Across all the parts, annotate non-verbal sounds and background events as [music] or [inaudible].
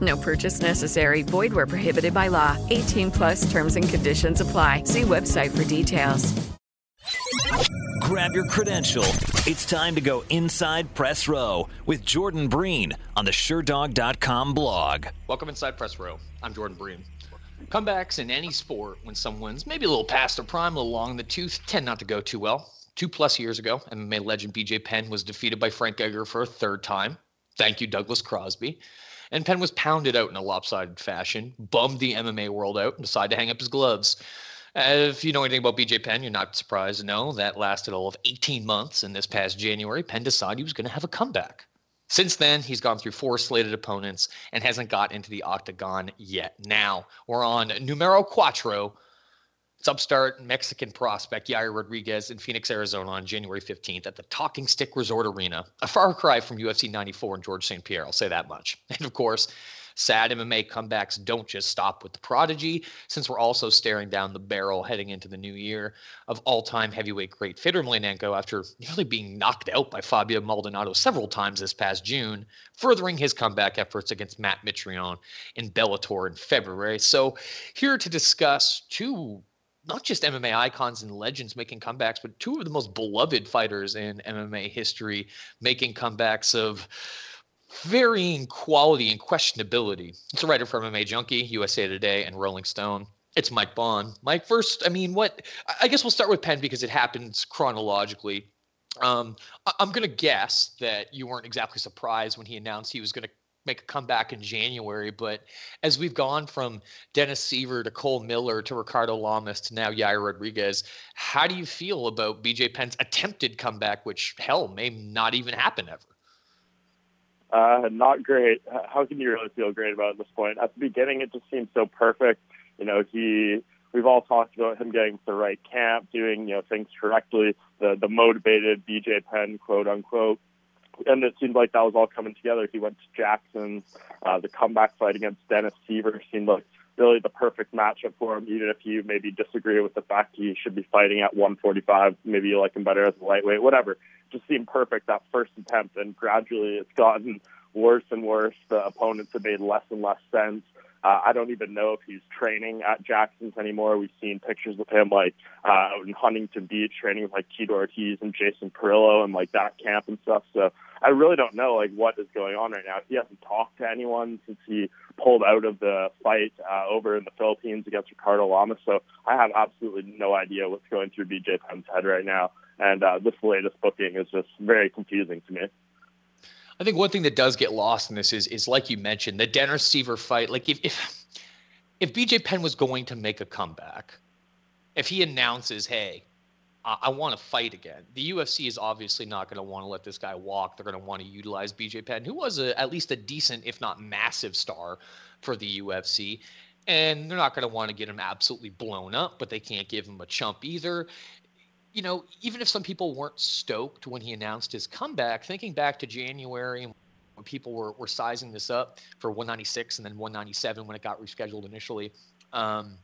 No purchase necessary. Void where prohibited by law. 18 plus terms and conditions apply. See website for details. Grab your credential. It's time to go inside press row with Jordan Breen on the Sherdog.com blog. Welcome inside press row. I'm Jordan Breen. Comebacks in any sport when someone's maybe a little past their prime, a little long in the tooth, tend not to go too well. Two plus years ago, MMA legend BJ Penn was defeated by Frank Edgar for a third time. Thank you, Douglas Crosby. And Penn was pounded out in a lopsided fashion, bummed the MMA world out, and decided to hang up his gloves. If you know anything about BJ Penn, you're not surprised to know that lasted all of 18 months. And this past January, Penn decided he was going to have a comeback. Since then, he's gone through four slated opponents and hasn't got into the octagon yet. Now we're on numero cuatro. It's upstart Mexican prospect Yair Rodriguez in Phoenix, Arizona on January 15th at the Talking Stick Resort Arena. A far cry from UFC 94 and George St. Pierre, I'll say that much. [laughs] And of course, sad MMA comebacks don't just stop with the prodigy, since we're also staring down the barrel heading into the new year of all time heavyweight great Fedor Emelianenko after nearly being knocked out by Fabio Maldonado several times this past June, furthering his comeback efforts against Matt Mitrione in Bellator in February. So, here to discuss two not just MMA icons and legends making comebacks, but two of the most beloved fighters in MMA history making comebacks of varying quality and questionability. It's a writer for MMA Junkie, USA Today, and Rolling Stone. It's Mike Bohn. Mike, first, I mean, what? I guess we'll start with Penn because it happens chronologically. Um, I'm going to guess that you weren't exactly surprised when he announced he was going to make a comeback in January. But as we've gone from Dennis Siver to Cole Miller to Ricardo Lamas to now Yair Rodriguez, how do you feel about BJ Penn's attempted comeback, which hell may not even happen ever? Uh, not great. How can you really feel great about at this point? At the beginning, it just seemed so perfect. You know, he. We've all talked about him getting to the right camp, doing you know things correctly, the the motivated BJ Penn, quote unquote. And it seemed like that was all coming together. He went to Jackson. Uh, the comeback fight against Dennis Siver seemed like really the perfect matchup for him, even if you maybe disagree with the fact he should be fighting at 145. Maybe you like him better as a lightweight, whatever. Just seemed perfect that first attempt, and gradually it's gotten worse and worse. The opponents have made less and less sense. Uh, I don't even know if he's training at Jackson's anymore. We've seen pictures of him like uh, out in Huntington Beach training with like Tito Ortiz and Jason Parillo and like that camp and stuff. So I really don't know like what is going on right now. He hasn't talked to anyone since he pulled out of the fight uh, over in the Philippines against Ricardo Lamas. So I have absolutely no idea what's going through BJ Penn's head right now. And uh, this latest booking is just very confusing to me. I think one thing that does get lost in this is is like you mentioned the Dennis Siver fight. Like if if if BJ Penn was going to make a comeback, if he announces, "Hey, I, I want to fight again," the UFC is obviously not going to want to let this guy walk. They're going to want to utilize BJ Penn, who was a, at least a decent, if not massive, star for the UFC. And they're not going to want to get him absolutely blown up, but they can't give him a chump either you know, even if some people weren't stoked when he announced his comeback, thinking back to January when people were, were sizing this up for 196 and then 197 when it got rescheduled initially, um,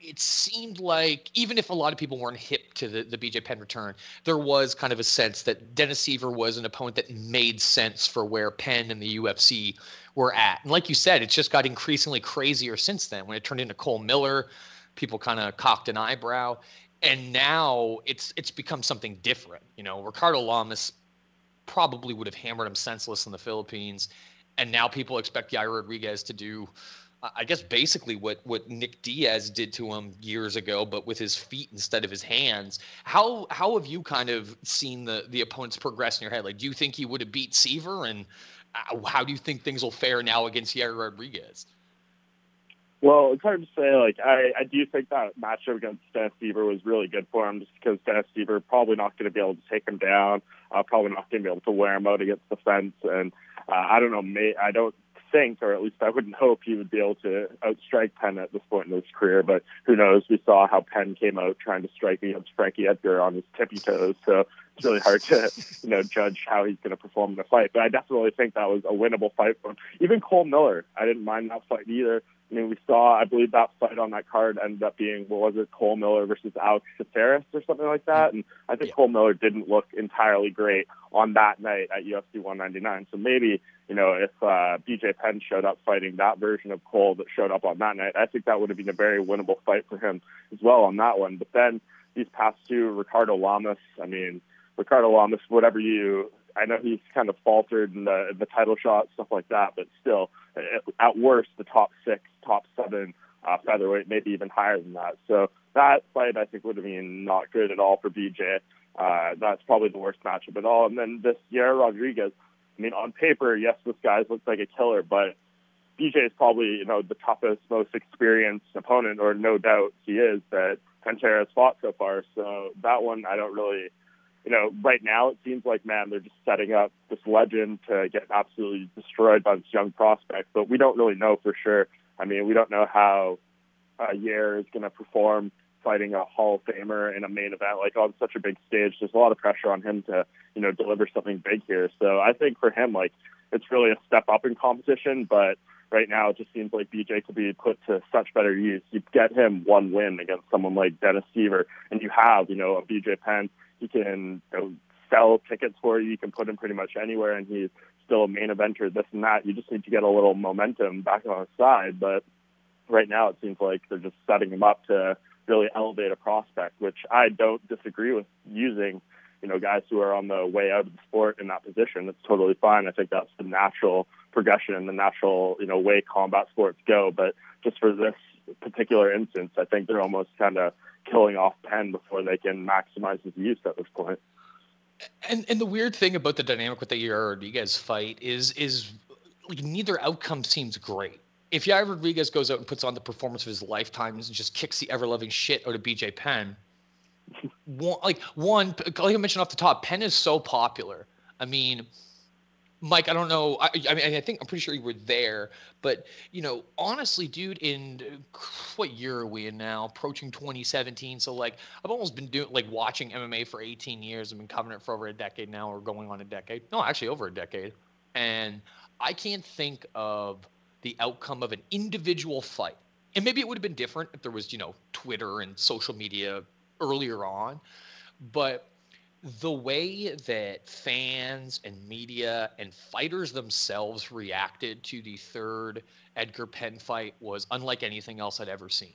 it seemed like even if a lot of people weren't hip to the, the BJ Penn return, there was kind of a sense that Dennis Siver was an opponent that made sense for where Penn and the UFC were at. And like you said, it's just got increasingly crazier since then. When it turned into Cole Miller, people kind of cocked an eyebrow and now it's it's become something different. You know, Ricardo Lamas probably would have hammered him senseless in the Philippines, and now people expect Yair Rodriguez to do I guess basically what what Nick Diaz did to him years ago, but with his feet instead of his hands. How how have you kind of seen the the opponents progress in your head? Like, do you think he would have beat Siver, and uh, how do you think things will fare now against Yair Rodriguez? Well, it's hard to say. Like, I, I do think that matchup against Siver was really good for him, just because Dennis Siver probably not going to be able to take him down, uh, probably not going to be able to wear him out against the fence, and uh, I don't know. May, I don't think, or at least I wouldn't [laughs] hope, he would be able to outstrike Penn at this point in his career. But who knows? We saw how Penn came out trying to strike against Frankie Edgar on his tippy toes. So it's really hard to, you know, judge how he's going to perform in the fight. But I definitely think that was a winnable fight for him. Even Cole Miller, I didn't mind that fight either. I mean, we saw, I believe that fight on that card ended up being, what was it, Cole Miller versus Alex Caceres or something like that. And I think yeah. Cole Miller didn't look entirely great on that night at UFC 199. So maybe, you know, if uh, BJ Penn showed up fighting that version of Cole that showed up on that night, I think that would have been a very winnable fight for him as well on that one. But then these past two, Ricardo Lamas, I mean, Ricardo Lamas, whatever you I know he's kind of faltered in the the title shot, stuff like that, but still, at worst, the top six, top seven uh, featherweight, maybe even higher than that. So that fight, I think, would have been not good at all for BJ. Uh, that's probably the worst matchup at all. And then this Yair Rodriguez, I mean, on paper, yes, this guy looks like a killer, but BJ is probably, you know, the toughest, most experienced opponent, or no doubt he is, that Pantera has fought so far. So that one, I don't really you know, right now it seems like, man, they're just setting up this legend to get absolutely destroyed by this young prospect. But we don't really know for sure. I mean, we don't know how uh, Yair is going to perform fighting a Hall of Famer in a main event like on such a big stage. There's a lot of pressure on him to, you know, deliver something big here. So I think for him, like, it's really a step up in competition. But right now, it just seems like BJ could be put to such better use. You get him one win against someone like Dennis Siver, and you have, you know, a BJ Penn he can you know, sell tickets for you. You can put him pretty much anywhere, and he's still a main eventer. This and that. You just need to get a little momentum back on his side. But right now, it seems like they're just setting him up to really elevate a prospect, which I don't disagree with using. You know, guys who are on the way out of the sport in that position. It's totally fine. I think that's the natural progression and the natural, you know, way combat sports go. But just for this particular instance, I think they're almost kind of killing off Penn before they can maximize his use at this point. And and the weird thing about the dynamic with the Yair Rodriguez fight is is like neither outcome seems great. If Yair Rodriguez goes out and puts on the performance of his lifetime and just kicks the ever loving shit out of BJ Penn, [laughs] one, like one, like I mentioned off the top, Penn is so popular. I mean, Mike, I don't know. I, I mean, I think I'm pretty sure you were there, but you know, honestly, dude, in what year are we in now? Approaching 2017. So like, I've almost been doing like watching MMA for 18 years. I've been covering it for over a decade now, or going on a decade. No, actually, over a decade. And I can't think of the outcome of an individual fight. And maybe it would have been different if there was, you know, Twitter and social media earlier on. But the way that fans and media and fighters themselves reacted to the third Edgar Penn fight was unlike anything else I'd ever seen.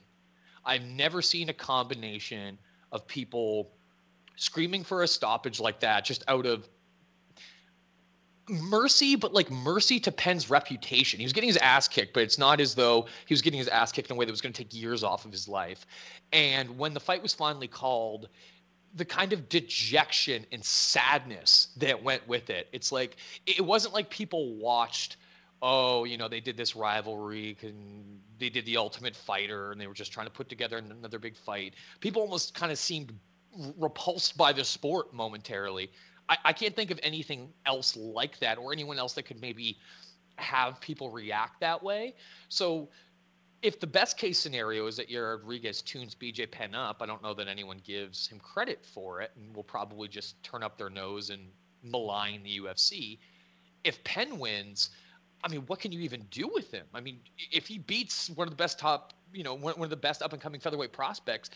I've never seen a combination of people screaming for a stoppage like that just out of mercy, but like mercy to Penn's reputation. He was getting his ass kicked, but it's not as though he was getting his ass kicked in a way that was going to take years off of his life. And when the fight was finally called, the kind of dejection and sadness that went with it. It's like it wasn't like people watched oh, you know, they did this rivalry and they did the Ultimate Fighter and they were just trying to put together another big fight. People almost kind of seemed repulsed by the sport momentarily. I, I can't think of anything else like that or anyone else that could maybe have people react that way. So if the best case scenario is that Yair Rodriguez tunes BJ Penn up, I don't know that anyone gives him credit for it and will probably just turn up their nose and malign the UFC. If Penn wins, I mean, what can you even do with him? I mean, if he beats one of the best top, you know, one, one of the best up and coming featherweight prospects,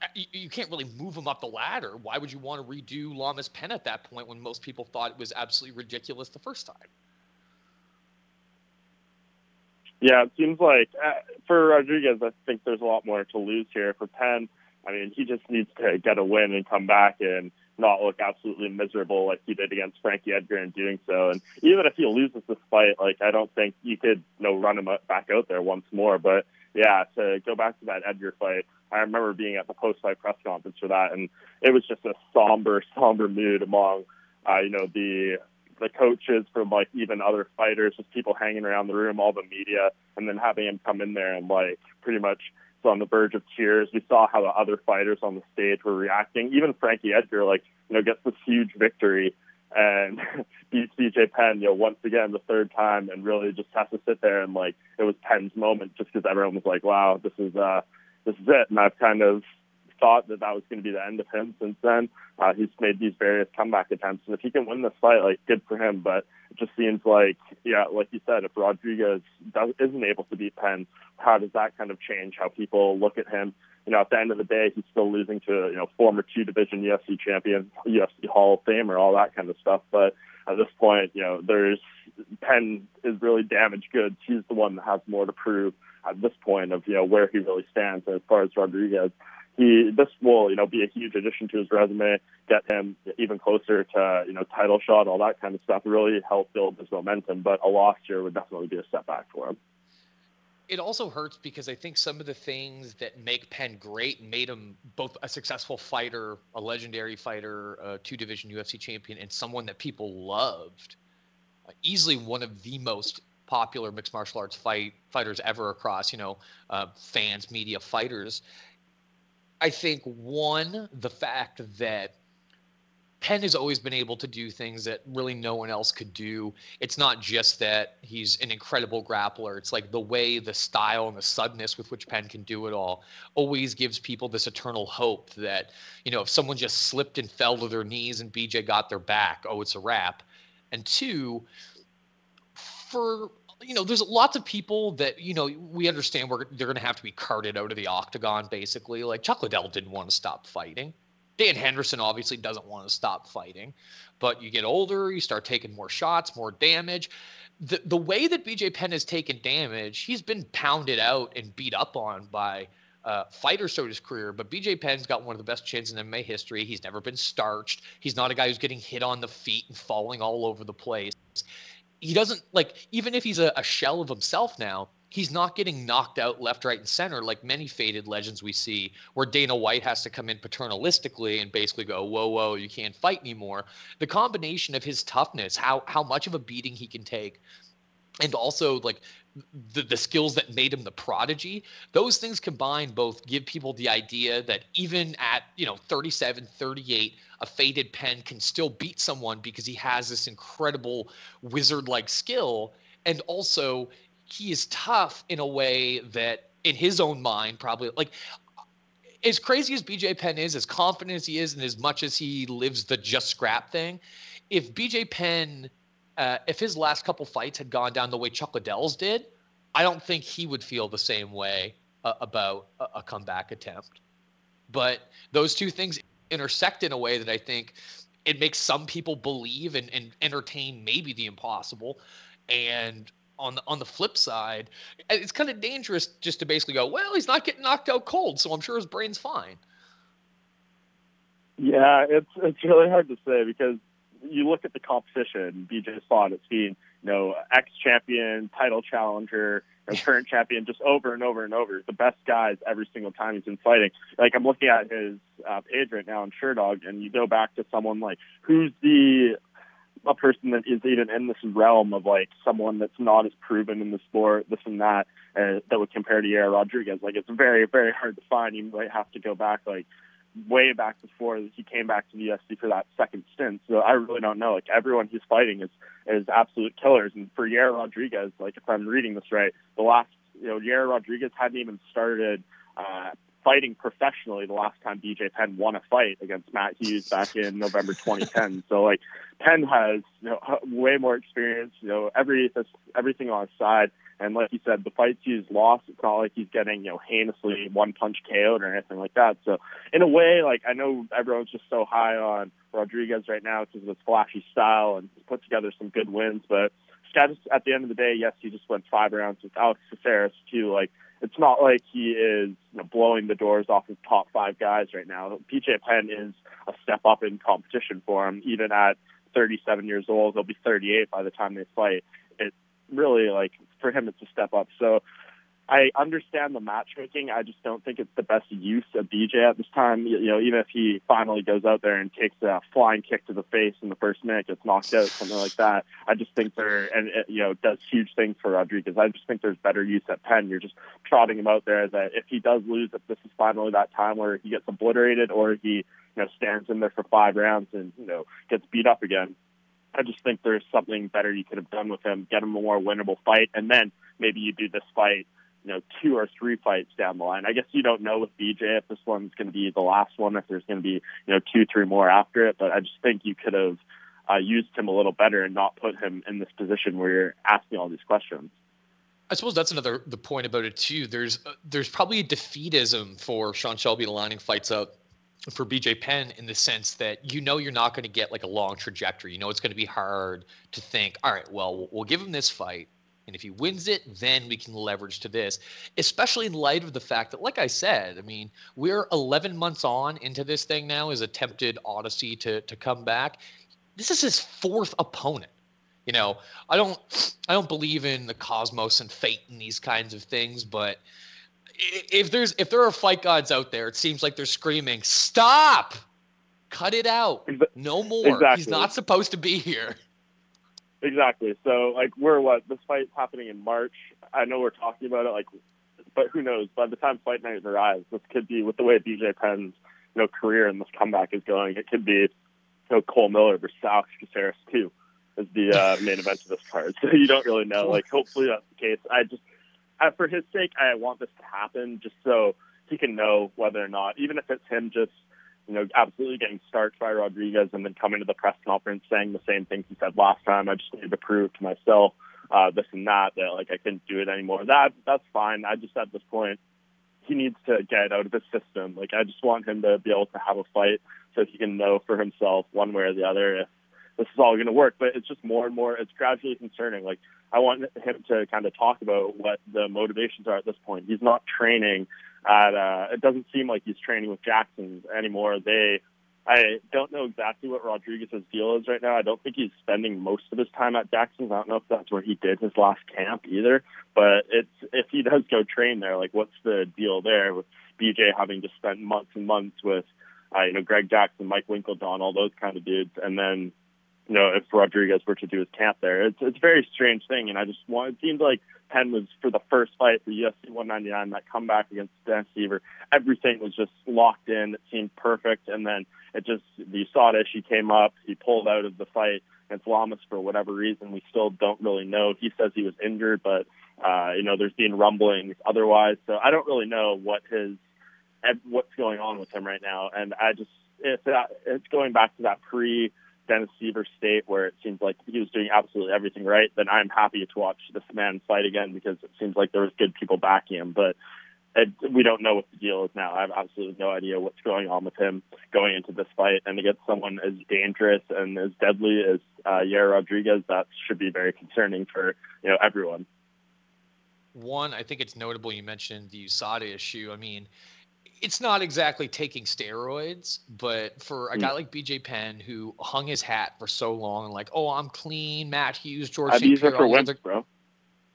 uh, you, you, can't really move him up the ladder. Why would you want to redo Lamas Penn at that point when most people thought it was absolutely ridiculous the first time? Yeah, it seems like uh, for Rodriguez, I think there's a lot more to lose here. For Penn, I mean, he just needs to get a win and come back and not look absolutely miserable like he did against Frankie Edgar in doing so. And even if he loses this fight, like I don't think you could you know run him back out there once more. But yeah, to go back to that Edgar fight, I remember being at the post-fight press conference for that, and it was just a somber, somber mood among uh, you know the the coaches from like even other fighters, just people hanging around the room, all the media, and then having him come in there and like pretty much was on the verge of tears. We saw how the other fighters on the stage were reacting. Even Frankie Edgar, like, you know, gets this huge victory and [laughs] beats BJ Penn, you know, once again the third time, and really just has to sit there and like it was Penn's moment, just because everyone was like, "Wow, this is uh, this is it." And I've kind of thought that that was going to be the end of him since then. Uh, he's made these various comeback attempts, and if he can win this fight, like good for him. But it just seems like, yeah, like you said, if Rodriguez does, isn't able to beat Penn, how does that kind of change how people look at him? You know, at the end of the day, he's still losing to you know former two division UFC champion, UFC Hall of Famer, all that kind of stuff. But at this point, you know, there's Penn is really damaged goods. He's the one that has more to prove at this point of you know where he really stands as far as Rodriguez he this will you know be a huge addition to his resume, get him even closer to you know title shot, all that kind of stuff. Really help build his momentum. But a loss here would definitely be a setback for him. It also hurts because I think some of the things that make Penn great made him both a successful fighter, a legendary fighter, a two division UFC champion, and someone that people loved. Uh, easily one of the most popular mixed martial arts fight fighters ever across you know uh, fans, media, fighters I think one, the fact that Penn has always been able to do things that really no one else could do. It's not just that he's an incredible grappler. It's like the way, the style, and the suddenness with which Penn can do it all always gives people this eternal hope that, you know, if someone just slipped and fell to their knees and BJ got their back, oh, it's a wrap. And two, for you know, there's lots of people that you know we understand we're they're going to have to be carted out of the octagon. Basically, like Chuck Liddell didn't want to stop fighting. Dan Henderson obviously doesn't want to stop fighting, but you get older, you start taking more shots, more damage. The the way that BJ Penn has taken damage, he's been pounded out and beat up on by uh, fighters throughout his career. But BJ Penn's got one of the best chins in MMA history. He's never been starched. He's not a guy who's getting hit on the feet and falling all over the place he doesn't like even if he's a, a, shell of himself now he's not getting knocked out left right and center like many faded legends we see where dana white has to come in paternalistically and basically go whoa whoa you can't fight anymore. The combination of his toughness how how much of a beating he can take and also like the, the skills that made him the prodigy those things combined both give people the idea that even at you know 37 38 a faded Penn can still beat someone because he has this incredible wizard like skill. And also he is tough in a way that in his own mind probably like as crazy as BJ Penn is, as confident as he is, and as much as he lives the just scrap thing, if BJ Penn uh, if his last couple fights had gone down the way Chuck Liddell's did, I don't think he would feel the same way uh, about a, a, comeback attempt. But those two things intersect in a way that I think it makes some people believe and, and entertain maybe the impossible. And on the on the flip side, it's kind of dangerous just to basically go, well, he's not getting knocked out cold, so I'm sure his brain's fine. Yeah, it's it's really hard to say because you look at the competition, BJ fought it's been, you know, ex champion, title challenger, current champion, just over and over and over. The best guys every single time he's been fighting. Like I'm looking at his uh, page right now on Sherdog, and you go back to someone like who's the a person that is even in this realm of like someone that's not as proven in the sport, this and that, uh, that would compare to Yair Rodriguez. Like it's very, very hard to find. You might have to go back like way back before he came back to the UFC for that second stint. So I really don't know. Like everyone he's fighting is is absolute killers. And for Yair Rodriguez, like if I'm reading this right, the last you know Yair Rodriguez hadn't even started uh, fighting professionally the last time BJ Penn won a fight against Matt Hughes back in November 2010. so like Penn has you know way more experience. You know every everything on his side. And like you said, the fights he's lost, it's not like he's getting, you know, heinously one punch KO'd or anything like that. So in a way, like I know everyone's just so high on Rodriguez right now because of his flashy style and he's put together some good wins. But at the end of the day, yes, he just went five rounds with Alex Caceres too. Like it's not like he is you know, blowing the doors off his top five guys right now. BJ Penn is a step up in competition for him, even at 37 years old. He'll be 38 by the time they fight. Really like for him, it's a step up. So I understand the matchmaking. I just don't think it's the best use of BJ at this time. You know, even if he finally goes out there and takes a flying kick to the face in the first minute, gets knocked out, something like that. I just think there, and it, you know, does huge things for Rodriguez. I just think there's better use at Penn. You're just trotting him out there that if he does lose, if this is finally that time where he gets obliterated or he, you know, stands in there for five rounds and you know gets beat up again. I just think there's something better you could have done with him, get him a more winnable fight, and then maybe you do this fight you know, two or three fights down the line. I guess you don't know with BJ if this one's going to be the last one, if there's going to be, you know, two, three more after it. But I just think you could have uh, used him a little better and not put him in this position where you're asking all these questions. I suppose that's another the point about it too. There's uh, there's probably a defeatism for Sean Shelby lining fights up for BJ Penn in the sense that you know you're not going to get like a long trajectory. You know it's going to be hard to think, all right, well we'll give him this fight and if he wins it, then we can leverage to this, especially in light of the fact that, like I said, I mean, we're 11 months on into this thing now, his attempted odyssey to, to come back. This is his fourth opponent. You know, I don't, I don't believe in the cosmos and fate and these kinds of things, but if there's, if there are fight gods out there, it seems like they're screaming, "Stop! Cut it out! No more! Exactly. He's not supposed to be here." Exactly. So like we're what this fight's happening in March. I know we're talking about it like, but who knows? By the time fight night arrives, this could be with the way BJ Penn's you know career and this comeback is going. It could be you know Cole Miller versus Alex Caceres too as the uh, main event of this card. [laughs] So you don't really know. Like hopefully that's the case. I just I, for his sake, I want this to happen just so he can know whether or not, even if it's him just you know, absolutely getting starched by Rodriguez and then coming to the press conference saying the same things he said last time. I just need to prove to myself uh, this and that that like I couldn't do it anymore. That that's fine. I just at this point he needs to get out of his system. Like I just want him to be able to have a fight so he can know for himself one way or the other if this is all going to work. But it's just more and more. It's gradually concerning. Like I want him to kind of talk about what the motivations are at this point. He's not training at uh, it doesn't seem like he's training with Jackson anymore. They I don't know exactly what Rodriguez's deal is right now. I don't think he's spending most of his time at Jackson's. I don't know if that's where he did his last camp either. But it's if he does go train there, like what's the deal there with BJ having to spend months and months with uh, you know Greg Jackson, Mike Winkeljohn, all those kind of dudes, and then you know if Rodriguez were to do his camp there, it's it's a very strange thing. And I just want it seems like Penn was for the first fight for UFC 199, that comeback against Dan Siver. Everything was just locked in. It seemed perfect. And then it just, the USADA issue came up. He pulled out of the fight against Lamas for whatever reason. We still don't really know. He says he was injured, but, uh, you know, there's been rumblings otherwise. So I don't really know what his, what's going on with him right now. And I just, it's, it's going back to that pre Dennis Siver state where it seems like he was doing absolutely everything right, then I'm happy to watch this man fight again because it seems like there was good people backing him. But it, we don't know what the deal is now. I have absolutely no idea what's going on with him going into this fight. And against someone as dangerous and as deadly as uh, Yair Rodriguez, that should be very concerning for you know everyone. One, I think it's notable you mentioned the USADA issue. I mean, it's not exactly taking steroids, but for a mm. guy like BJ Penn who hung his hat for so long, like, oh, I'm clean, Matt Hughes, George St. Pierre, for wimps, other... bro. [laughs]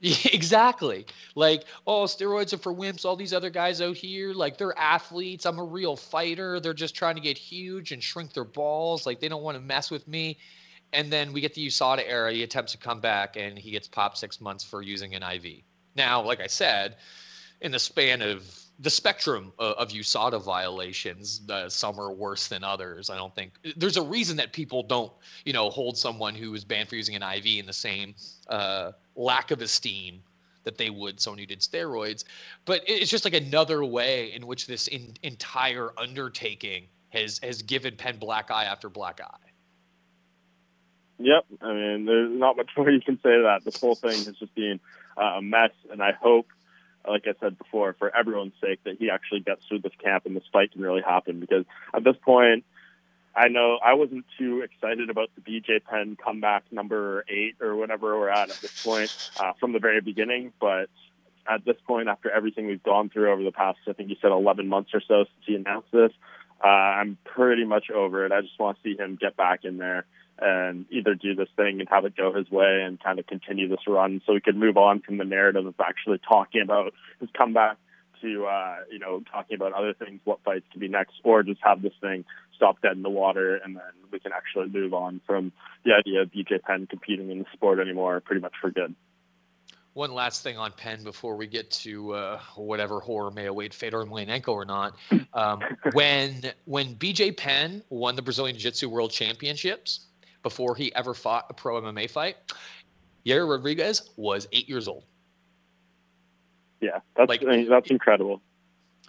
Yeah, exactly. Like, oh, steroids are for wimps. All these other guys out here, like, they're athletes. I'm a real fighter. They're just trying to get huge and shrink their balls. Like, they don't want to mess with me. And then we get the USADA era. He attempts to come back and he gets popped six months for using an IV. Now, like I said, in the span of the spectrum of, of USADA violations, uh, some are worse than others. I don't think there's a reason that people don't, you know, hold someone who is banned for using an IV in the same uh, lack of esteem that they would someone who did steroids. But it's just like another way in which this in, entire undertaking has has given Penn black eye after black eye. Yep, I mean, there's not much [laughs] more you can say that. This whole thing has just been uh, a mess, and I hope like I said before, for everyone's sake, that he actually gets through this camp and this fight can really happen. Because at this point, I know I wasn't too excited about the BJ Penn comeback number eight or whatever we're at at this point uh, from the very beginning, but at this point, after everything we've gone through over the past, I think you said 11 months or so since he announced this, uh, I'm pretty much over it. I just want to see him get back in there and either do this thing and have it go his way and kind of continue this run so we could move on from the narrative of actually talking about his comeback to, uh, you know, talking about other things, what fights to be next, or just have this thing stop dead in the water and then we can actually move on from the idea of BJ Penn competing in the sport anymore pretty much for good. One last thing on Penn before we get to uh, whatever horror may await Fedor Emelianenko or not. Um, [laughs] when when BJ Penn won the Brazilian Jiu-Jitsu World Championships before he ever fought a pro MMA fight, Yair Rodriguez was eight years old. Yeah, that's like, that's incredible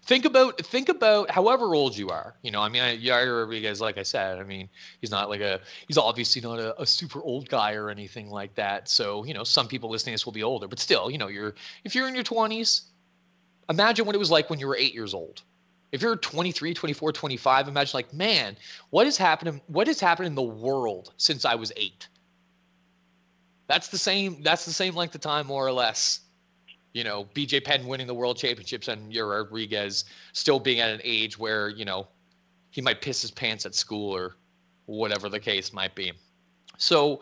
think about think about however old you are. You know, I mean, Yair Rodriguez, like I said, I mean, he's not like a he's obviously not a, a, super old guy or anything like that. So you know, some people listening to this will be older, but still, you know, you're if you're in your 20s, imagine what it was like when you were eight years old. If you're 23, 24, 25, imagine like, man, what has happened What has happened in the world since I was eight? That's the same. That's the same length of time, more or less you know, BJ Penn winning the world championships and Yair Rodriguez still being at an age where, you know, he might piss his pants at school or whatever the case might be. So,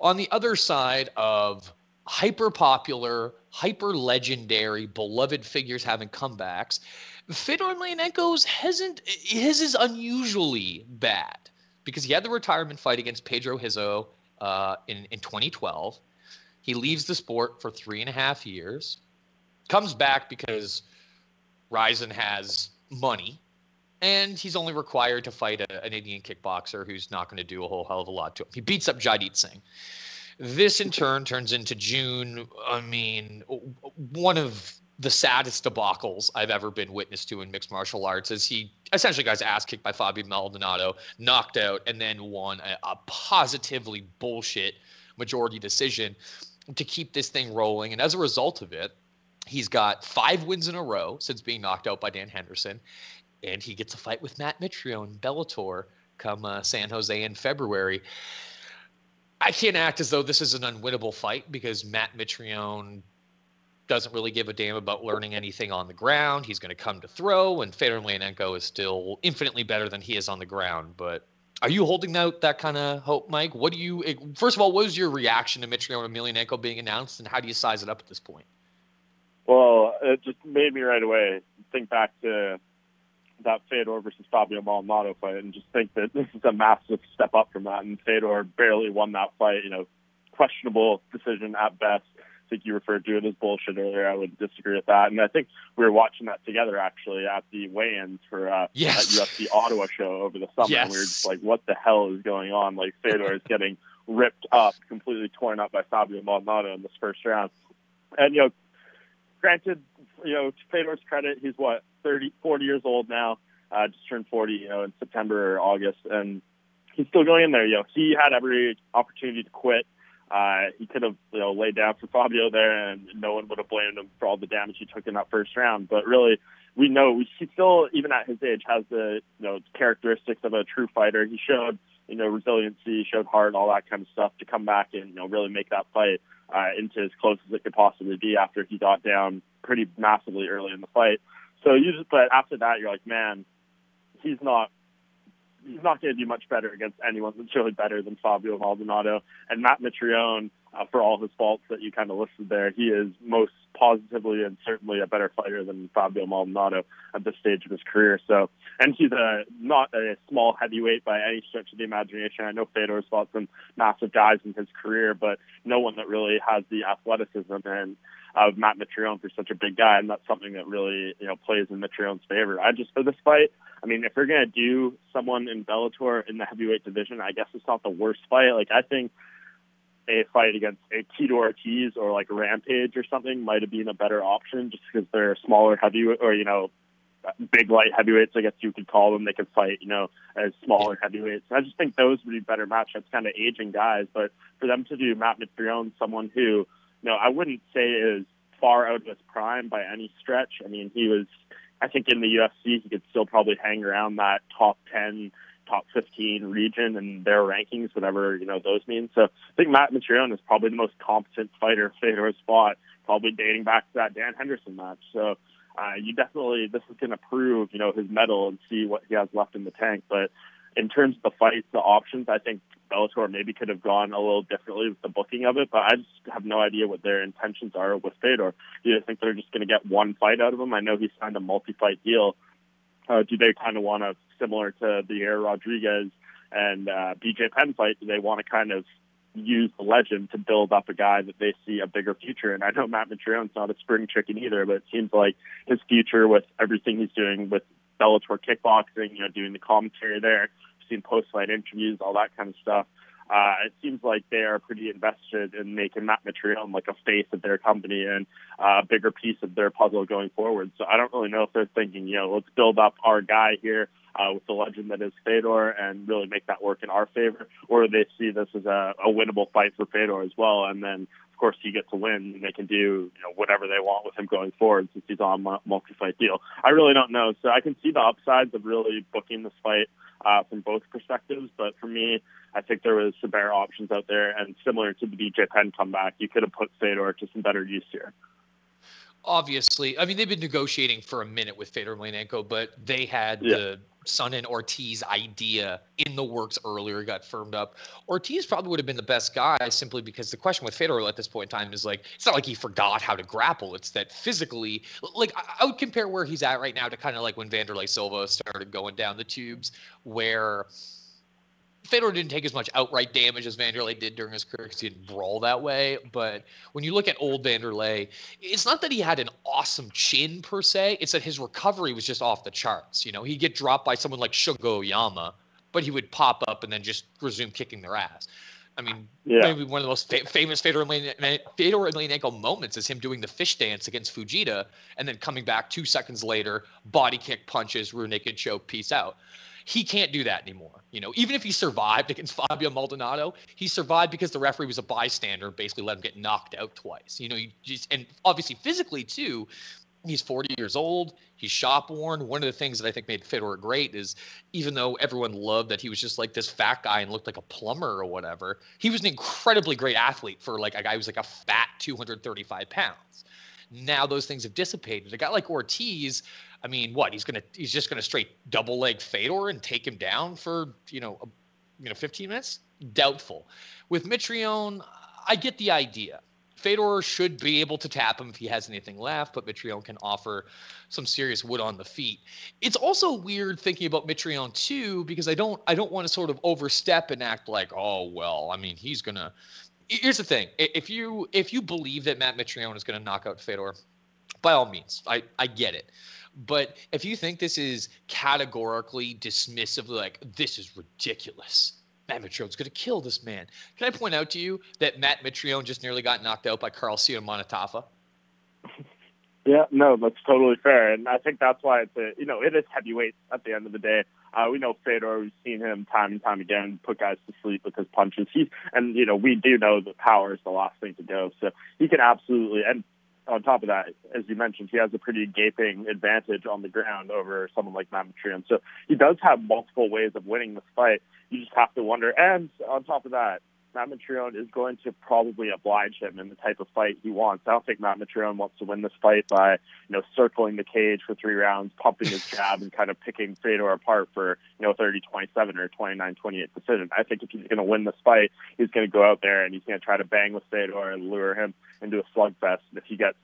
on the other side of hyper popular, hyper legendary, beloved figures having comebacks, Fedor Emelianenko's hasn't his is unusually bad because he had the retirement fight against Pedro Rizzo uh, in in 2012. He leaves the sport for three and a half years comes back because Rizin has money, and he's only required to fight a, an Indian kickboxer who's not going to do a whole hell of a lot to him. He beats up Jaideep Singh. This in turn turns into June. I mean, one of the saddest debacles I've ever been witness to in mixed martial arts is he essentially got his ass kicked by Fabio Maldonado, knocked out, and then won a, a positively bullshit majority decision to keep this thing rolling. And as a result of it, He's got five wins in a row since being knocked out by Dan Henderson, and he gets a fight with Matt Mitrione Bellator come uh, San Jose in February. I can't act as though this is an unwinnable fight because Matt Mitrione doesn't really give a damn about learning anything on the ground. He's going to come to throw, and Fedor Emelianenko is still infinitely better than he is on the ground. But are you holding out that kind of hope, Mike? What do you? Eh, first of all, what was your reaction to Mitrione Emelianenko being announced, and how do you size it up at this point? Well, it just made me right away think back to that Fedor versus Fabio Maldonado fight and just think that this is a massive step up from that. And Fedor barely won that fight, you know, questionable decision at best. I think you referred to it as bullshit earlier. I would disagree with that. And I think we were watching that together actually at the weigh-ins for uh, yes. that UFC Ottawa show over the summer. Yes. And we were just like, what the hell is going on? Like Fedor is getting ripped up, completely torn up by Fabio Maldonado in this first round. And you know, granted, you know, to Fedor's credit, he's what 30, 40 years old now. Uh, just turned 40, you know, in September or August, and he's still going in there. You know, he had every opportunity to quit. Uh, he could have, you know, laid down for Fabio there, and no one would have blamed him for all the damage he took in that first round. But really, we know he still, even at his age, has the, you know, characteristics of a true fighter. He showed, you know, resiliency, showed heart, all that kind of stuff to come back and, you know, really make that fight uh, into as close as it could possibly be after he got down pretty massively early in the fight. So you just, but after that, you're like, man, he's not he's not going to do much better against anyone that's really better than Fabio Maldonado and Matt Mitrione. Uh, for all his faults that you kind of listed there, he is most positively and certainly a better fighter than Fabio Maldonado at this stage of his career. So, and he's a not a small heavyweight by any stretch of the imagination. I know Fedor's fought some massive guys in his career, but no one that really has the athleticism and of Matt Mitrione for such a big guy, and that's something that really you know plays in Mitrione's favor. I just for this fight, I mean, if we're gonna do someone in Bellator in the heavyweight division, I guess it's not the worst fight. Like I think a fight against a Tito Ortiz or like Rampage or something might have been a better option just because they're smaller heavyweight or you know big light heavyweights I guess you could call them they could fight you know as smaller heavyweights I just think those would be better matchups kind of aging guys but for them to do Matt Mitrione someone who know I wouldn't say is far out of his prime by any stretch I mean he was I think in the UFC he could still probably hang around that top 10 top 15 region and their rankings, whatever you know those mean. So I think Matt Mitrione is probably the most competent fighter [laughs] Fedor's fought probably dating back to that Dan Henderson match. So uh, you definitely this is going to prove you know his mettle and see what he has left in the tank. But in terms of the fights, the options, I think Bellator maybe could have gone a little differently with the booking of it. But I just have no idea what their intentions are with Fedor. Do you think they're just going to get one fight out of him? I know he signed a multi-fight deal. Uh, do they kind of want to similar to the Yair Rodriguez and uh, BJ Penn fight? Do they want to kind of use the legend to build up a guy that they see a bigger future. And I know Matt Mitrione's not a spring chicken either, but it seems like his future with everything he's doing with Bellator kickboxing, you know, doing the commentary there, seen post fight interviews, all that kind of stuff. Uh, it seems like they are pretty invested in making Matt Mitrione like a face of their company and uh, a bigger piece of their puzzle going forward. So I don't really know if they're thinking, you know, let's build up our guy here uh, with the legend that is Fedor and really make that work in our favor, or they see this as a, a winnable fight for Fedor as well, and then of course he gets to win and they can do you know whatever they want with him going forward since he's on a multi-fight deal. I really don't know, so I can see the upsides of really booking this fight uh, from both perspectives, but for me, I think there was some better options out there, and similar to the BJ Penn comeback, you could have put Fedor to some better use here obviously, I mean, they've been negotiating for a minute with Fedor Emelianenko, but they had yeah. the Son and Ortiz idea in the works earlier, got firmed up. Ortiz probably would have been the best guy simply because the question with Fedor at this point in time is like, it's not like he forgot how to grapple. It's that physically, like, I would compare where he's at right now to kind of like when Wanderlei Silva started going down the tubes, where Fedor didn't take as much outright damage as Wanderlei did during his career because he didn't brawl that way. But when you look at old Wanderlei, it's not that he had an awesome chin per se. It's that his recovery was just off the charts. You know, he'd get dropped by someone like Shogo Oyama, but he would pop up and then just resume kicking their ass. I mean, yeah. maybe one of the most fa- famous Fedor Emelianenko moments is him doing the fish dance against Fujita and then coming back two seconds later, body kick, punches, rear naked choke, peace out. He can't do that anymore. You know, even if he survived against [laughs] Fabio Maldonado, he survived because the referee was a bystander, basically let him get knocked out twice. You know, you just and obviously physically too. He's 40 years old. He's shop worn. One of the things that I think made Fedor great is even though everyone loved that he was just like this fat guy and looked like a plumber or whatever, he was an incredibly great athlete for like a guy who's like a fat 235 pounds. Now those things have dissipated. A guy like Ortiz, I mean, what he's gonna he's just gonna straight double leg Fedor and take him down for you know a, you know 15 minutes? Doubtful. With Mitrione, I get the idea. Fedor should be able to tap him if he has anything left, but Mitrione can offer some serious wood on the feet. It's also weird thinking about Mitrione too, because I don't I don't want to sort of overstep and act like, oh well, I mean he's gonna. Here's the thing: if you if you believe that Matt Mitrione is gonna knock out Fedor, by all means, I I get it. But if you think this is categorically dismissively like this is ridiculous, Matt Mitrione's going to kill this man. Can I point out to you that Matt Mitrione just nearly got knocked out by Carl Seumanutafa? Yeah, no, that's totally fair, and I think that's why it's a you know it is heavyweight at the end of the day. Uh, we know Fedor. We've seen him time and time again put guys to sleep with his punches. He's and you know we do know that power is the last thing to go, so he can absolutely and on top of that, as you mentioned, he has a pretty gaping advantage on the ground over someone like Matt Mitrione. So he does have multiple ways of winning this fight. You just have to wonder. And on top of that, Matt Mitrione is going to probably oblige him in the type of fight he wants. I don't think Matt Mitrione wants to win this fight by, you know, circling the cage for three rounds, pumping his jab, and kind of picking Fedor apart for, you know, 30-27 or 29-28 decision. I think if he's going to win this fight, he's going to go out there and he's going to try to bang with Fedor and lure him into a slugfest. And If he gets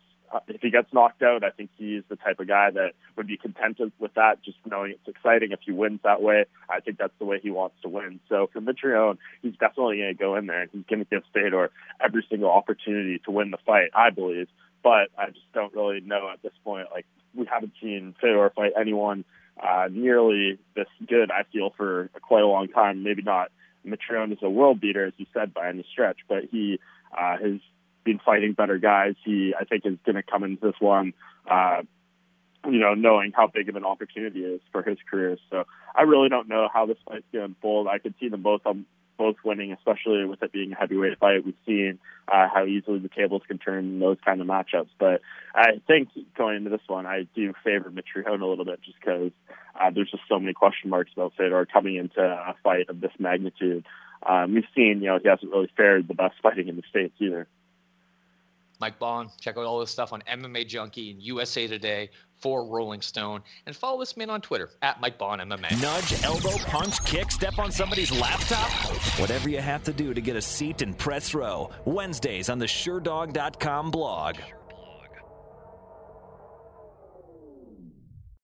if he gets knocked out, I think he's the type of guy that would be contented with that, just knowing it's exciting. If he wins that way, I think that's the way he wants to win. So for Mitrione, he's definitely going to go in there and he's going to give Fedor every single opportunity to win the fight, I believe. But I just don't really know at this point. Like we haven't seen Fedor fight anyone uh, nearly this good. I feel for quite a long time. Maybe not. Mitrione is a world beater, as you said, by any stretch, but he uh, has been fighting better guys. He, I think, is going to come into this one, uh, you know, knowing how big of an opportunity it is for his career. So I really don't know how this fight's going to unfold. I could see them both um, both winning, especially with it being a heavyweight fight. We've seen uh, how easily the tables can turn in those kind of matchups. But I think going into this one, I do favor Mitrione a little bit just because uh, there's just so many question marks about Fedor coming into a fight of this magnitude. Um, we've seen, you know, he hasn't really fared the best fighting in the States either. Mike Bohn. Check out all this stuff on MMA Junkie and USA Today for Rolling Stone. And follow this man on Twitter at Mike Bohn MMA. Nudge, elbow, punch, kick, step on somebody's laptop. Whatever you have to do to get a seat in press row. Wednesdays on the Sherdog.com blog.